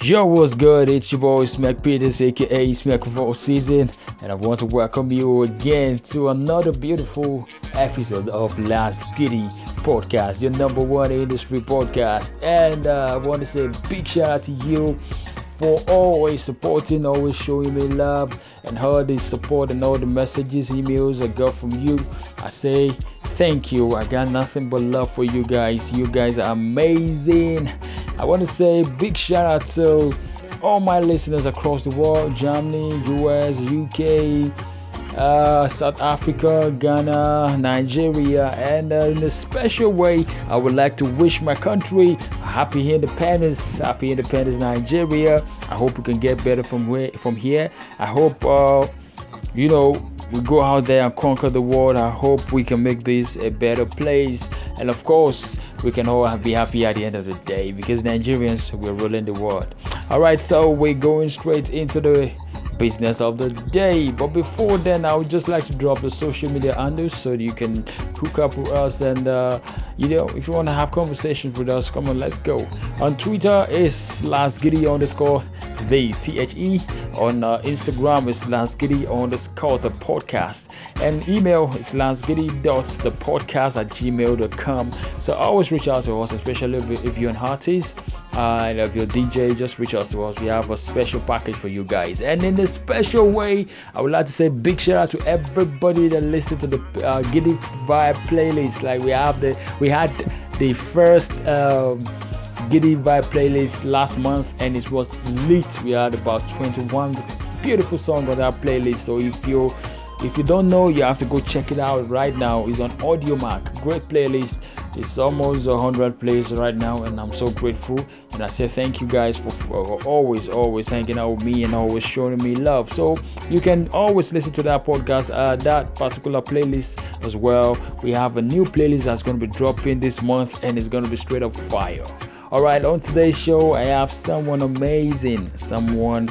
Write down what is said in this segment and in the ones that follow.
Yo, what's good? It's your boy Smack Peters, aka Smack of all season, and I want to welcome you again to another beautiful episode of Last Giddy Podcast, your number one industry podcast. And uh, I want to say big shout out to you for always supporting, always showing me love, and all the support and all the messages, emails I got from you. I say thank you. I got nothing but love for you guys. You guys are amazing. I want to say big shout out to all my listeners across the world Germany, US, UK, uh, South Africa, Ghana, Nigeria, and uh, in a special way, I would like to wish my country happy independence, happy independence, Nigeria. I hope we can get better from where from here. I hope uh, you know we go out there and conquer the world. I hope we can make this a better place, and of course, we can all be happy at the end of the day because Nigerians we're ruling the world. All right, so we're going straight into the business of the day. But before then, I would just like to drop the social media handles so you can hook up with us. And uh, you know, if you want to have conversations with us, come on, let's go. On Twitter is lastgiddy underscore the T H E. On uh, Instagram is lastgiddy underscore the podcast. And email is lastgiddy.thepodcast at gmail.com. So always reach out to us, especially if, you're an artist uh, and if you're DJ, just reach out to us. We have a special package for you guys. And in a special way, I would like to say big shout out to everybody that listened to the uh, Giddy Vibe playlist. Like we have the we had the first um, Giddy Vibe playlist last month, and it was lit. We had about 21 beautiful songs on that playlist. So if you if you don't know, you have to go check it out right now. It's on Audio Audiomack. Great playlist. It's almost 100 plays right now, and I'm so grateful. And I say thank you guys for, for, always, always hanging out with me and always showing me love. So you can always listen to that podcast, uh, that particular playlist as well. We have a new playlist that's going to be dropping this month, and it's going to be straight up fire. All right, on today's show, I have someone amazing, someone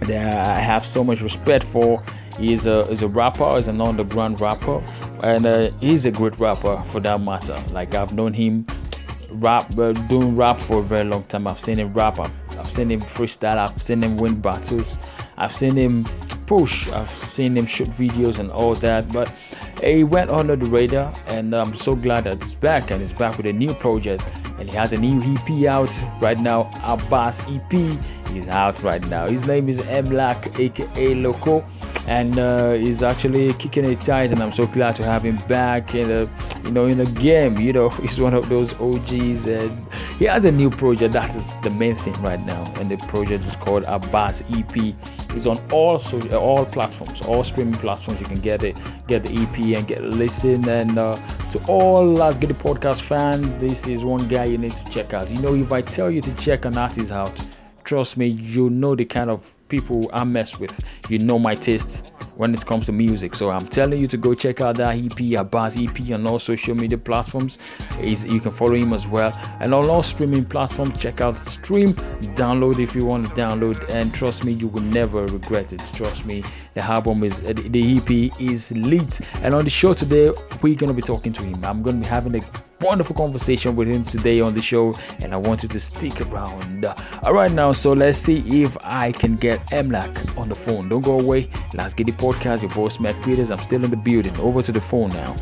that I have so much respect for. He's a, he's a rapper, he's an underground rapper, and uh, he's a great rapper for that matter. Like I've known him rap, uh, doing rap for a very long time. I've seen him rap, I've, I've seen him freestyle, I've seen him win battles, I've seen him push, I've seen him shoot videos and all that. But he went under the radar, and I'm so glad that he's back and he's back with a new project. And he has a new EP out right now, Abbas EP. is out right now. His name is Mlack, aka Loco and uh, he's actually kicking it tight and i'm so glad to have him back in the you know in the game. You know he's one of those og's and he has a new project. That is the main thing right now and the project is called abbas ep it's on all so all platforms all streaming platforms. You can get it get the ep and get listen. And uh, to all Last Giddy podcast fan this is one guy you need to check out. You know if i tell you to check an artist out trust me you know the kind of people I mess with. You know my taste when it comes to music. So I'm telling you to go check out that EP, Abbas EP, on all social media platforms. He's, you can follow him as well. And on all streaming platforms, check out Stream, download if you want to download. And trust me, you will never regret it. Trust me, the album is, uh, the EP is lit. And on the show today, we're going to be talking to him. I'm going to be having a wonderful conversation with him today on the show, and I want you to stick around. All right, now, so let's see if I can get Mlack on the phone. Don't go away. Last Giddy podcast. Your voice, Matt Peters. I'm still in the building. Over to the phone now.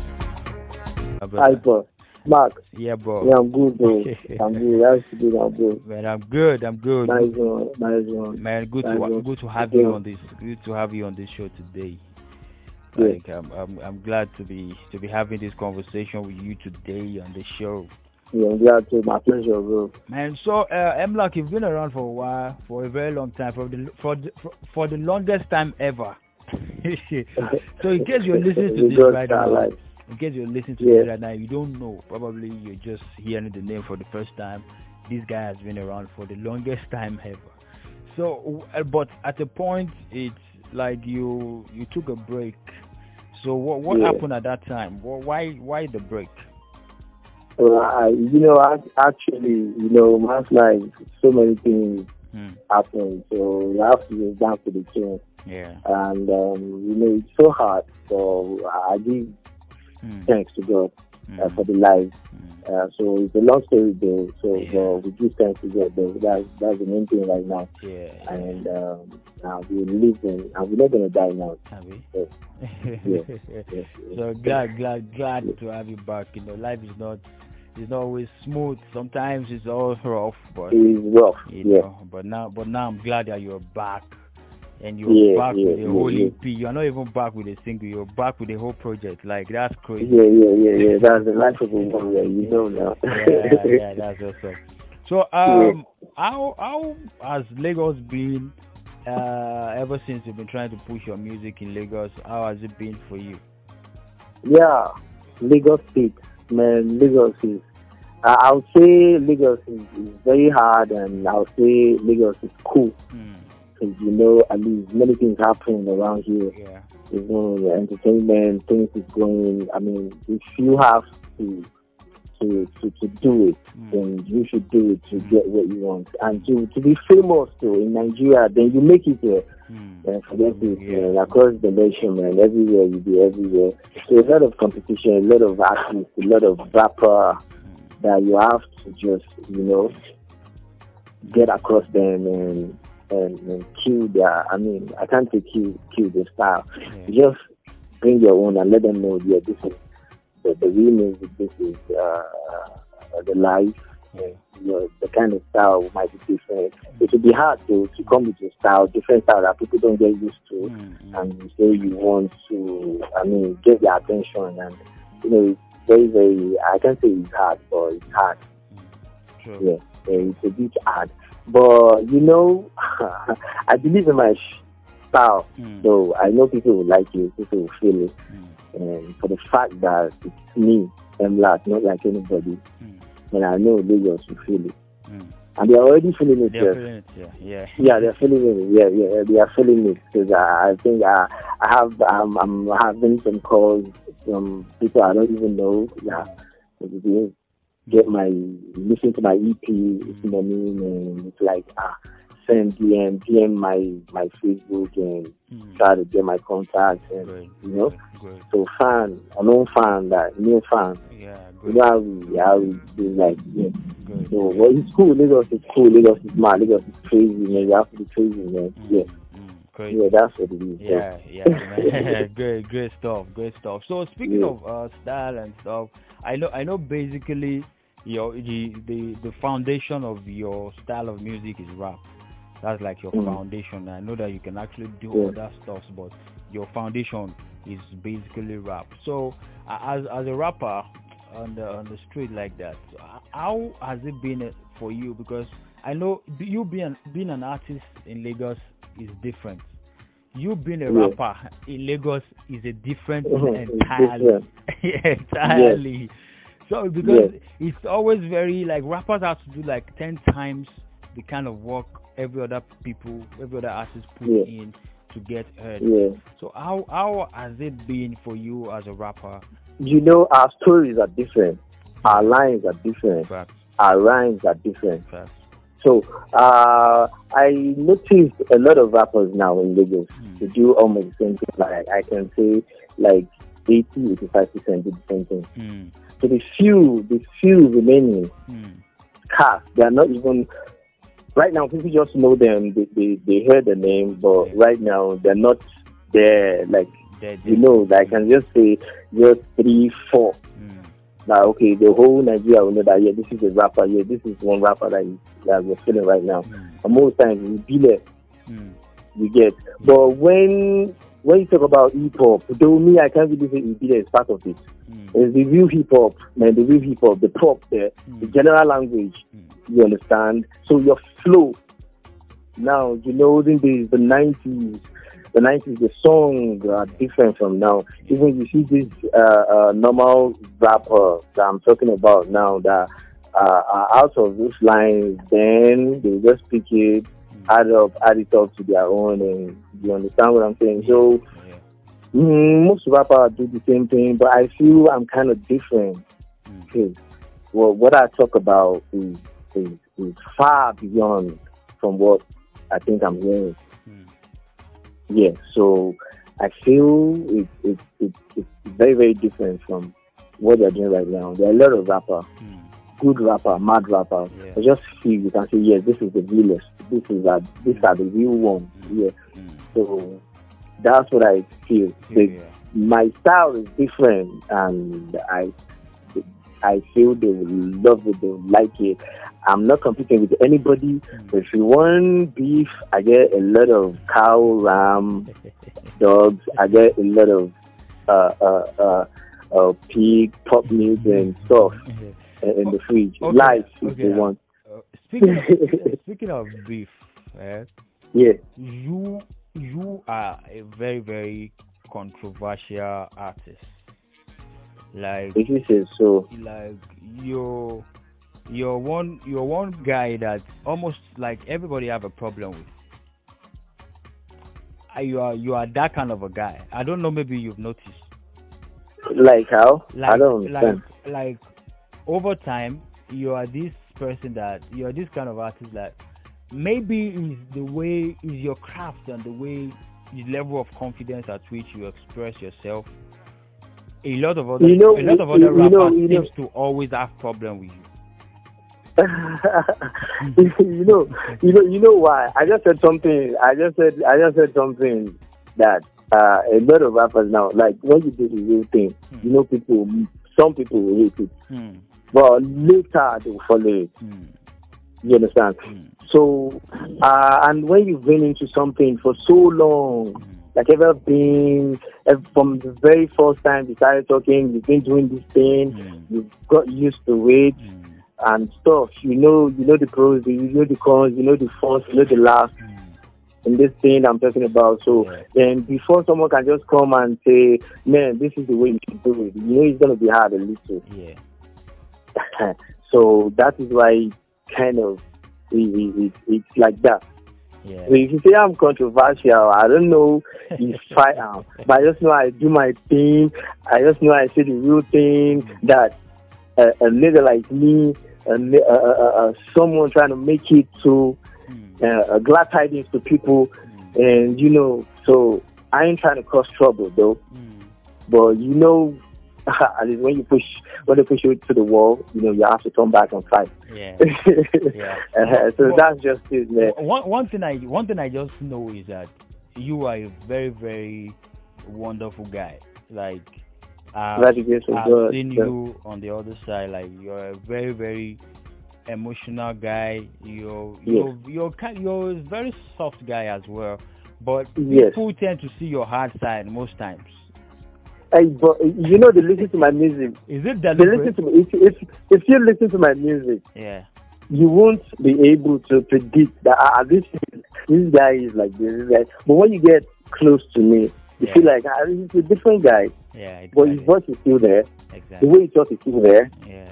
Hi, bro. Mark. Yeah, bro. Yeah, I'm good, bro. I'm good. That's good. I'm good. Man, I'm good. I'm good. Nice one. Nice one. Man, good Nice to one. good to have Okay. you on this. Good to have you on this show today. Like I'm, I'm, I'm glad to be to be having this conversation with you today on the show. Yeah, I'm glad to. My pleasure, bro. Man, so uh, Mlack, you've been around for a while, for a very long time, for the for the, for, for the longest time ever. so in case you're listening to this right now, in case you're listening to Yeah. this right now, you don't know. Probably you're just hearing the name for the first time. This guy has been around for the longest time ever. So, uh, but at a point, it's like you you took a break. So what what Yeah. happened at that time? Wh- Why why the break? well, I, you know, I, actually, you know, man's life, so many things Hmm. happen. So you have to get down to the tune. Yeah. And, um, you know, it's so hard. So I did mm. thanks to God uh, for the life. Uh, so it's a long story though. So yeah. we give thanks to God though. That's that's the main thing right now. Yeah. And um, now we live in, and we're not gonna die now. Have we? So, yes, yes, so glad, glad, glad to have you back. You know, life is not it's not always smooth. Sometimes it's all rough, but it's rough. You yeah. know, but now, but now I'm glad that you're back, and you're yeah, back yeah, with the yeah, whole. EP. You're not even back with a single. You're back with the whole project. Like that's crazy. Yeah, yeah, yeah, yeah. That's the life of a warrior. You know now. yeah, yeah, that's awesome. So, um, how how has Lagos been? Uh, ever since you've been trying to push your music in Lagos, how has it been for you? Yeah, Lagos State, man. Lagos is. Uh, I'll say Lagos is, is, very hard, and I'll say Lagos is cool. Mm. Because you know, at least many things happening around here. Yeah. You know, the entertainment, things is going. I mean, if you have to to, to, to do it, Mm. then you should do it to get what you want. And to, to be famous too in Nigeria, then you make it here. Mm. And forget it, Yeah. man. Across the nation, man. Everywhere you be, everywhere. So a lot of competition, a lot of artists, a lot of rapper that you have to just, you know, get across them and and, and kill their. I mean, I can't say kill kill the style. Yeah. Just bring your own and let them know, yeah, this is the, the real music. This is uh, the life. Yeah. You know, the kind of style might be different. It would be hard to, to come with a style, different style that people don't get used to. Mm, mm. And you say you want to, I mean, get their attention. And, you know, it's very, very, I can't say it's hard, but it's hard. True. Yeah, yeah, it's a bit hard. But, you know, I believe in my style. Mm, So I know people will like it, people will feel it. mm, And for the fact that it's me, Emlat, not like anybody, mm, and I know Lagos will feel it. mm. And they're already feeling it. They're feeling it, yeah, yeah. Yeah, they're feeling it. Yeah, yeah, they are feeling it because I, I think I, I have um, I'm having some calls from people I don't even know. Yeah, they get my listen to my EP this morning and it's like ah send DM DM my my Facebook and Mm. try to get my contacts and Great, you know. great, great. so fan a known fan that new fan. Yeah, you good, know how we how we do like yeah. good. So well it's cool. Lagos is cool. Lagos is mad Lagos is crazy man. You have to be crazy man. Mm, yeah great. yeah that's what it is Yeah, yeah, man. great, great stuff, great stuff. So speaking Yeah. of uh, style and stuff, I know, I know, basically, your the, the the foundation of your style of music is rap. That's like your Mm. foundation. I know that you can actually do Yeah. other stuff, but your foundation is basically rap. So, uh, as as a rapper on the on the street like that, how has it been uh, for you? Because I know you being being an artist in Lagos is different. You being a Yeah. rapper in Lagos is a different Mhm, it's entirely. entirely. So because it's always very like rappers have to do like ten times the kind of work every other people, every other artist put Yeah. in to get heard. So how how has it been for you as a rapper? you know our stories are different our lines are different Facts, our rhymes are different facts. So uh, I noticed a lot of rappers now in Lagos. Mm. they do almost the same thing. Like I can say like 80 85 percent do the same thing. Mm, so the few the few remaining mm, cast they are not even right now people just know them. They, they, they hear the name but Yeah. right now they're not there. Like they- you know I can just say just three four. Mm, that okay the whole Nigeria will know that yeah this is a rapper yeah this is one rapper that, is, that we're feeling right now. Mm, and most times we be there. Mm, you get. But when when you talk about hip hop though me I can't really say is part of it. Mm, it's the real hip hop man the real hip hop the pop there the mm, general language mm. you understand? So your flow. Now, you know, in the the nineties, the nineties, the songs are different from now. Even you see this uh, uh, normal rapper that I'm talking about now that uh, are out of those lines, then they just pick it, add up, add it up to their own, and you understand what I'm saying. So mm, most rappers do the same thing, but I feel I'm kind of different Mm, because well, what I talk about is, is is far beyond from what I think I'm hearing. mm, Yeah, so I feel it, it, it, it's very very different from what they're doing right now. There are a lot of rapper, Mm. good rapper, mad rapper. Yeah. I just feel you can say yes, this is the realest. This is that. These are the real ones. Yeah. Mm. So that's what I feel. The, Yeah. my style is different, and I I feel they will love it. They will like it. I'm not competing with anybody. Mm. But if you want beef, I get a lot of cow, ram, dogs. I get a lot of uh, uh, uh, uh, pig, pork meat, and stuff uh, in the fridge. Okay, Live if okay. you want. Uh, speaking of, speaking of beef, eh, Yeah. you you are a very very controversial artist. Like If you say so, like you're you're one you're one guy that almost like everybody have a problem with. Uh, You are you are that kind of a guy. I don't know. Maybe you've noticed. like how? Like I don't understand. like like over time, you are this person that you are this kind of artist that maybe is the way is your craft and the way the level of confidence at which you express yourself. A lot of other You know, a lot of other you know, rappers you know. seems to always have problem with you. you know, you know, you know why? I just said something. I just said, I just said something that uh, a lot of rappers now, like when you do the real thing, you know, people, some people will hate it, Hmm, but later they will follow it. hmm, You understand? hmm, So, uh, and when you've been into something for so long, hmm, like ever been from the very first time you started talking, you've been doing this thing, hmm, you've got used to it hmm, and stuff. You know, you know the pros, you know the cons, you know the first, you know the last hmm. in this thing I'm talking about. So Yeah. then before someone can just come and say, Man, this is the way you should do it, you know it's gonna be hard a little. Yeah. so that is why kind of it, it, it, it's like that. Yeah. So if you say I'm controversial, I don't know if I am. But I just know I do my thing. I just know I say the real thing that uh, a nigga like me, a, uh, uh, someone trying to make it to Hmm, uh, glad tidings to people, hmm, and you know, so I ain't trying to cause trouble though. hmm. But you know, least when you push, when they push you to the wall, you know, you have to turn back and fight. Yeah. Yeah. uh, so Well- that's just it, man. One one thing I one thing I just know is that you are a very very wonderful guy. Like I've, I've seen you on the other side. Like you're a very very emotional guy. You're you're you're kind you're a very soft guy as well. But Yes. people tend to see your hard side most times. Hey, but you know, they listen to my music. Is it deliberate? They listen to me. If, if, if you listen to my music, Yeah. you won't be able to predict that ah, this this guy is like this, this guy. But when you get close to me, you Yeah. feel like ah, this is a different guy. Yeah. But his voice is still there. Exactly. The way he talks is still there. Yeah.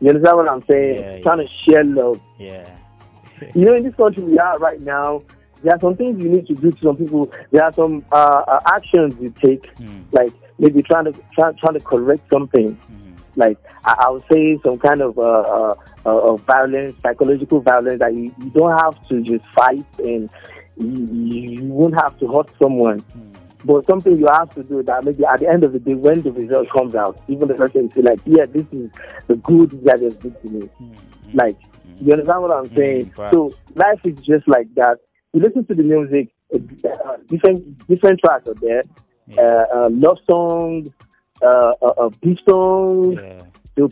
You understand what I'm saying? Yeah, Trying to share love. Yeah. You know, in this country we are right now, there are some things you need to do to some people. There are some uh, uh, actions you take, Hmm, like maybe trying to try, trying to correct something. hmm, like I, I would say some kind of uh, uh, uh, of violence, psychological violence that you, you don't have to just fight and you, you won't have to hurt someone. hmm. But something you have to do that maybe at the end of the day, when the result comes out, even the person feel like, yeah, this is the good that just did to me. Hmm, hmm. Like, you understand what I'm saying? So life is just like that. You listen to the music, uh, different different tracks are there. Yeah. Uh, uh, love songs, uh, uh, uh, beat songs. yeah.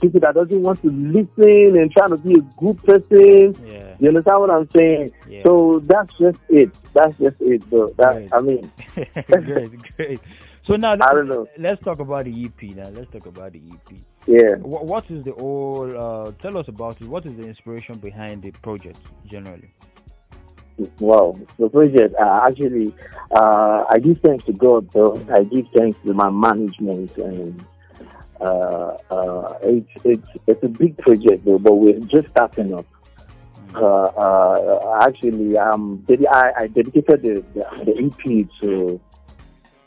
People that doesn't want to listen and trying to be a good person. Yeah. You understand what I'm saying? So that's just it. That's just it, though. That Right. I mean, great, great. So now I don't know. let's talk about the EP. Now let's talk about the EP. Yeah. What, what is the whole? Uh, tell us about it. What is the inspiration behind the project generally? Wow. The project uh, actually, uh, I give thanks to God, though. I give thanks to my management and. Uh, uh, it's it's it's a big project though, but we're just starting up. Uh, uh, actually, um, I, I dedicated the, the, the EP to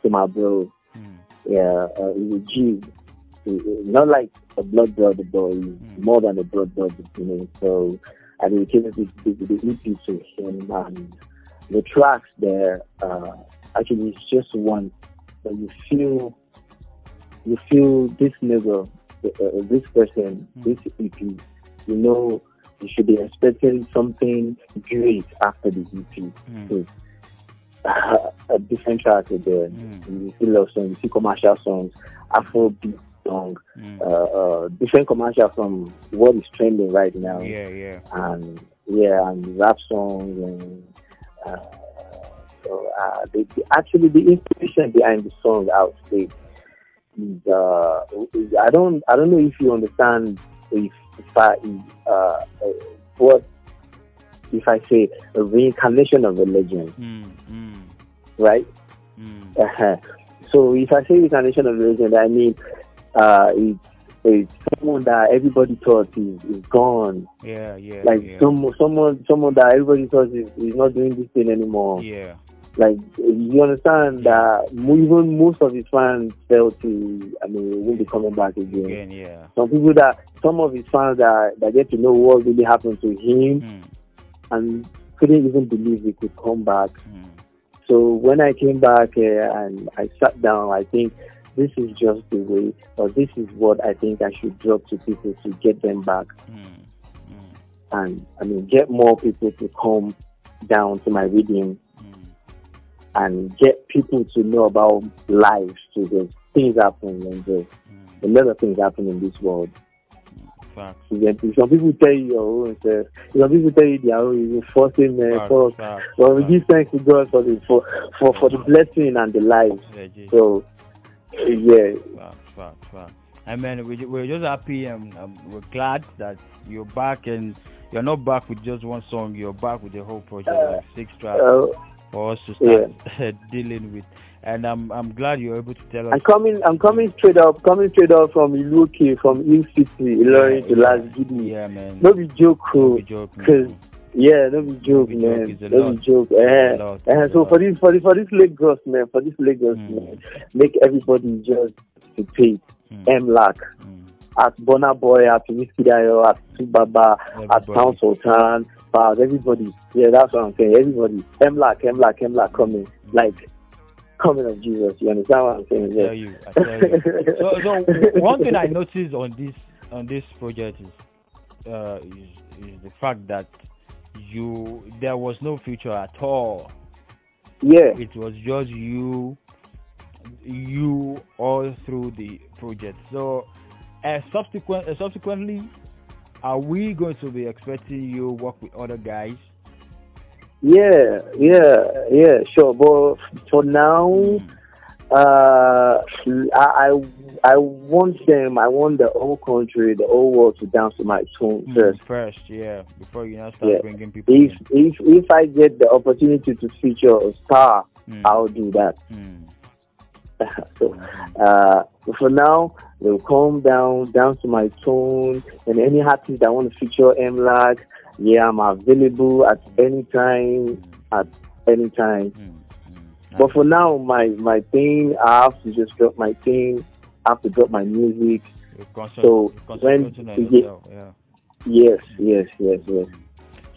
to my bro. Hmm. Yeah, uh, he's a G. He- he- Not like a blood brother, but he's Mm. more than a blood brother to me. So I dedicated the, the, the EP to him, and the tracks there, uh, actually, it's just one that you feel you feel this nigga, uh, uh this person, mm. this EP, you know, you should be expecting something great after the EP. Mm. Uh, a different track there. Mm. You see love songs, you see commercial songs, Afrobeat song, mm. uh, uh, different commercial from what is trending right now. Yeah, yeah. And yeah, and rap songs and uh, so, uh, the, the, actually the inspiration behind the song out there is uh, I don't I don't know if you understand if if I uh, uh, what if I say a reincarnation of a legend, mm, mm. right? Mm. Uh-huh. So if I say reincarnation of a legend, I mean uh, it's it's someone that everybody thought is, is gone. Yeah, yeah. Like yeah. some someone someone that everybody thought is, is not doing this thing anymore. Yeah. Like you understand that even most of his fans felt he, I mean, won't be coming back again. again. Yeah. Some people that some of his fans that that get to know what really happened to him Mm. and couldn't even believe he could come back. Mm. So when I came back uh, and I sat down, I think this is just the way, or this is what I think I should drop to people to get them back. Mm. And I mean, get more people to come down to my reading Mm. and get people to know about life. So there's things happen and there's Mm. a lot of things happen in this world. Facts. Some people tell you your own stuff. Some people tell you their own. You forcing. Facts, For, well, we give thanks to God for the for for, for the blessing and the life. Legit. So yeah. I mean, we, we're just happy and um, we're glad that you're back and you're not back with just one song, you're back with the whole project, like six tracks uh, for us to start dealing with. And I'm, I'm glad you're able to tell us. I'm coming. I'm coming straight up. Coming straight up from Iluke, from Hill City, Ilorin to Las Gidi. Yeah, man. No be joke, No be joke, man. Cause yeah, no be joke, No be joke, man. No lot. be joke. It's a lot, it's a so for this, for this, for this Lagos, man, for this Lagos, Mm. man, make everybody just repeat. Mm, MLAC mm. at Bonner Boy, at Miskidayo, at Subaba, at. Town Sultan, Paz, everybody. Yeah, that's what I'm saying. Everybody. MLAC, MLAC, MLAC coming. Like, coming of Jesus. You understand what I'm saying? I tell Yeah. you, I tell you. so, so one thing I noticed on this on this project is uh, is, is the fact that you there was no future at all. yeah. It was just you, you all through the project. So, uh, subsequent uh, subsequently, are we going to be expecting you work with other guys? Yeah, yeah, yeah, sure. But for now, Mm, uh, I, I, I want them, I want the whole country, the whole world to dance to my tune mm, first. first, yeah, before you now start Yeah. bringing people. If, in. if, if I get the opportunity to feature a star, Mm, I'll do that. mm, so, uh, for now, they'll calm down, dance to my tune, and any artist that want to feature MLAC, yeah, I'm available at any time, mm, at any time. mm. But for now, my my thing, I have to just drop my thing. I have to drop my music. You're So, when get- yeah. Yes, yes, yes, yes.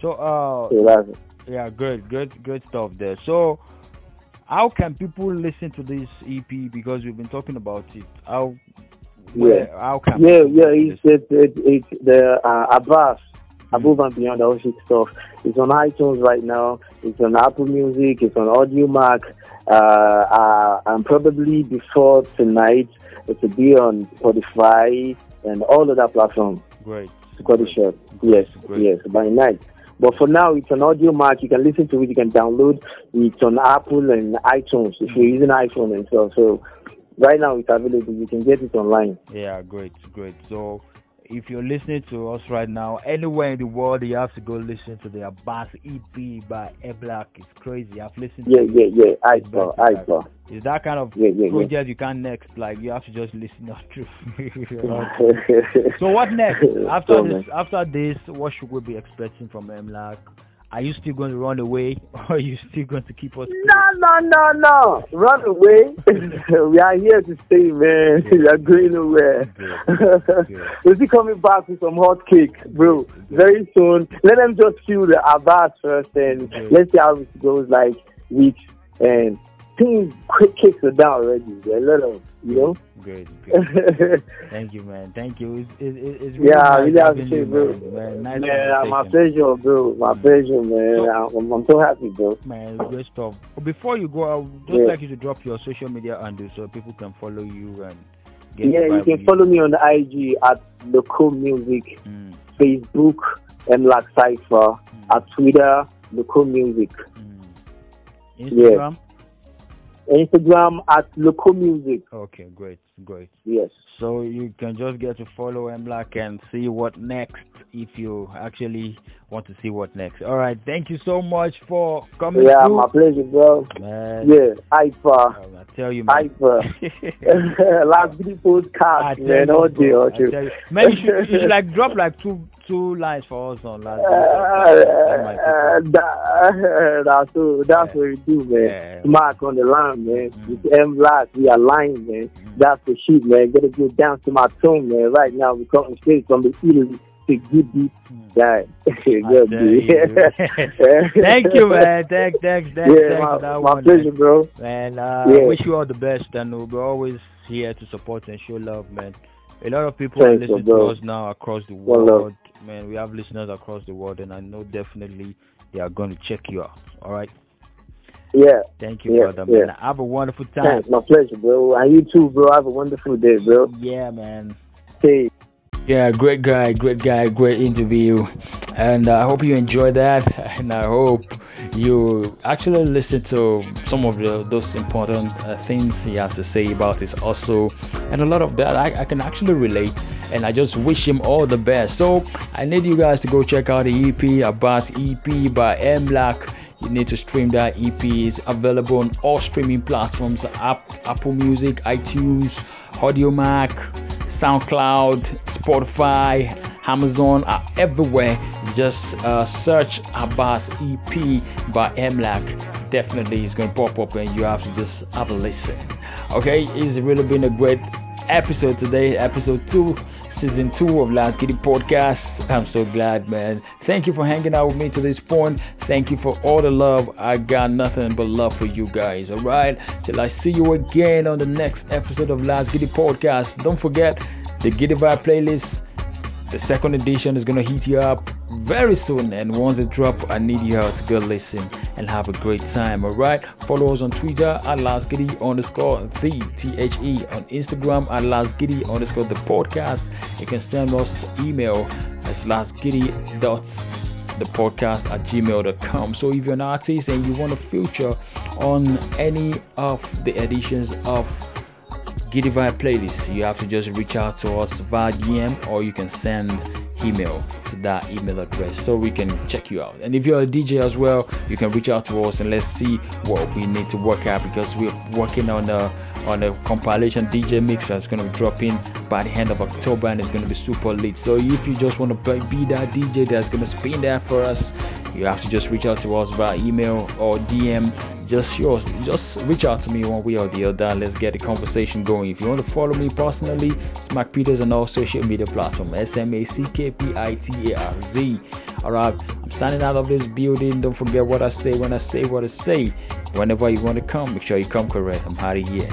So, uh, So yeah, good, good, good stuff there. So, how can people listen to this EP? Because we've been talking about it. How, where, how can yeah, yeah. It's it, it, it's the uh, Abbas. Above and beyond the ocean stuff. It's on iTunes right now. It's on Apple Music. It's on Audiomack. Uh, uh, and probably before tonight, it will be on Spotify and all other platforms. Great. Scottish Great. Shop. Yes, Great. yes, by night. But for now, it's an Audiomack. You can listen to it. You can download. It's on Apple and iTunes if you're using iPhone and stuff. So right now, it's available. You can get it online. Yeah, great, great. So, if you're listening to us right now, anywhere in the world, you have to go listen to the Abbas EP by A Black. It's crazy. I've listened Yeah, to yeah, yeah. I saw, I saw. It's that kind of Yeah, yeah, yeah. project you can't next. Like, you have to just listen on through. So what next? After this, man. after this, what should we be expecting from MLAC? Are you still going to run away, or are you still going to keep us? No, no, no, no. Run away. we are here to stay, man. we are going nowhere. Good. We'll be coming back with some hot cake, bro. Very soon. Let them just feel the Abbas first and Good. let's see how it goes like weeks and things quick kicks are down already. A lot of you know. Great, great. Thank you, man. Thank you. It's, it, it's really yeah, really appreciate, you, bro. man. Man, nice Man, my pleasure, bro. My pleasure, man. I'm, I'm so happy, bro. Man, it's great stuff. Before you go, I would just Yeah. like you to drop your social media handle so people can follow you and get Yeah, you can with follow me on the IG at Loco Music, Mm, Facebook, MLAC Cypher, at Twitter, Loco Music, mm. Instagram. Instagram at Loco Music. Okay, great, great. Yes. So you can just get to follow Mlack and see what next if you actually want to see what next. All right, thank you so much for coming Yeah, through. my pleasure, bro. man. Yeah, Hyper, Um, I tell you, man. Hyper. Last video I podcast, tell man. you, All day, all day. Man, you should, you should like drop like two two lines for us on last. Uh, That might be uh, cool. that, that's what, that's Yeah. what we do, man. Yeah. Mark on the line, man. Mm. With M Black, we are lying, man. Mm. That's the shit, man. Gotta go down to my tone, man. Right now, we're coming straight from the Italy to good beat. Guy, I good beat. Thank you, man. Thanks, thanks, thanks, Yeah, thanks my, that my one, pleasure, man. bro. Man, uh, Yeah. I wish you all the best, and we'll be always here to support and show love, man. A lot of people are Thanks, listening bro. to us now across the world. Man, we have listeners across the world, and I know definitely they are going to check you out. All right. Yeah, Thank you, Yeah, brother. Man. yeah. Have a wonderful time. thanks. My pleasure, bro. And you too, bro. Have a wonderful day, bro. Yeah, man. Hey. Yeah, great guy, great guy, great interview, and uh, I hope you enjoyed that, and I hope you actually listen to some of the, those important uh, things he has to say about his also, and a lot of that I, I can actually relate, and I just wish him all the best. So I need you guys to go check out the EP, Abbas EP by M. You need to stream that EP. It's available on all streaming platforms: App, Apple Music, iTunes, Audiomack, SoundCloud, Spotify, Amazon are everywhere. Just uh, search Abbas EP by Mlac. Definitely, it's going to pop up, and you have to just have a listen. Okay, it's really been a great episode today, episode two, season two of Last Giddy Podcast. I'm so glad, man. Thank you for hanging out with me to this point. Thank you for all the love. I got nothing but love for you guys. All right, till I see you again on the next episode of Last Giddy Podcast. Don't forget the Giddy Vibe playlist. The second edition is gonna heat you up very soon, and once it drop, I need you to go listen and have a great time. All right, follow us on Twitter at lastgiddy underscore the T H E on Instagram at lastgiddy underscore the podcast. You can send us email as lastgiddy dot the podcast at gmail.com. So if you're an artist and you want to feature on any of the editions of Giddy Vibe playlist, you have to just reach out to us via DM or you can send email to that email address so we can check you out. And if you're a DJ as well, you can reach out to us and let's see what we need to work out because we're working on a on a compilation DJ mix that's going to be dropping by the end of October and it's going to be super lit. So if you just want to be that DJ that's going to spin that for us, you have to just reach out to us via email or DM. Just yours, just reach out to me one way or the other. Let's get the conversation going. If you want to follow me personally, Smack Peters on all social media platforms S M A C K P I T A R Z. All right, I'm signing out of this building. Don't forget what I say when I say what I say. Whenever you want to come, make sure you come correct. I'm out of here.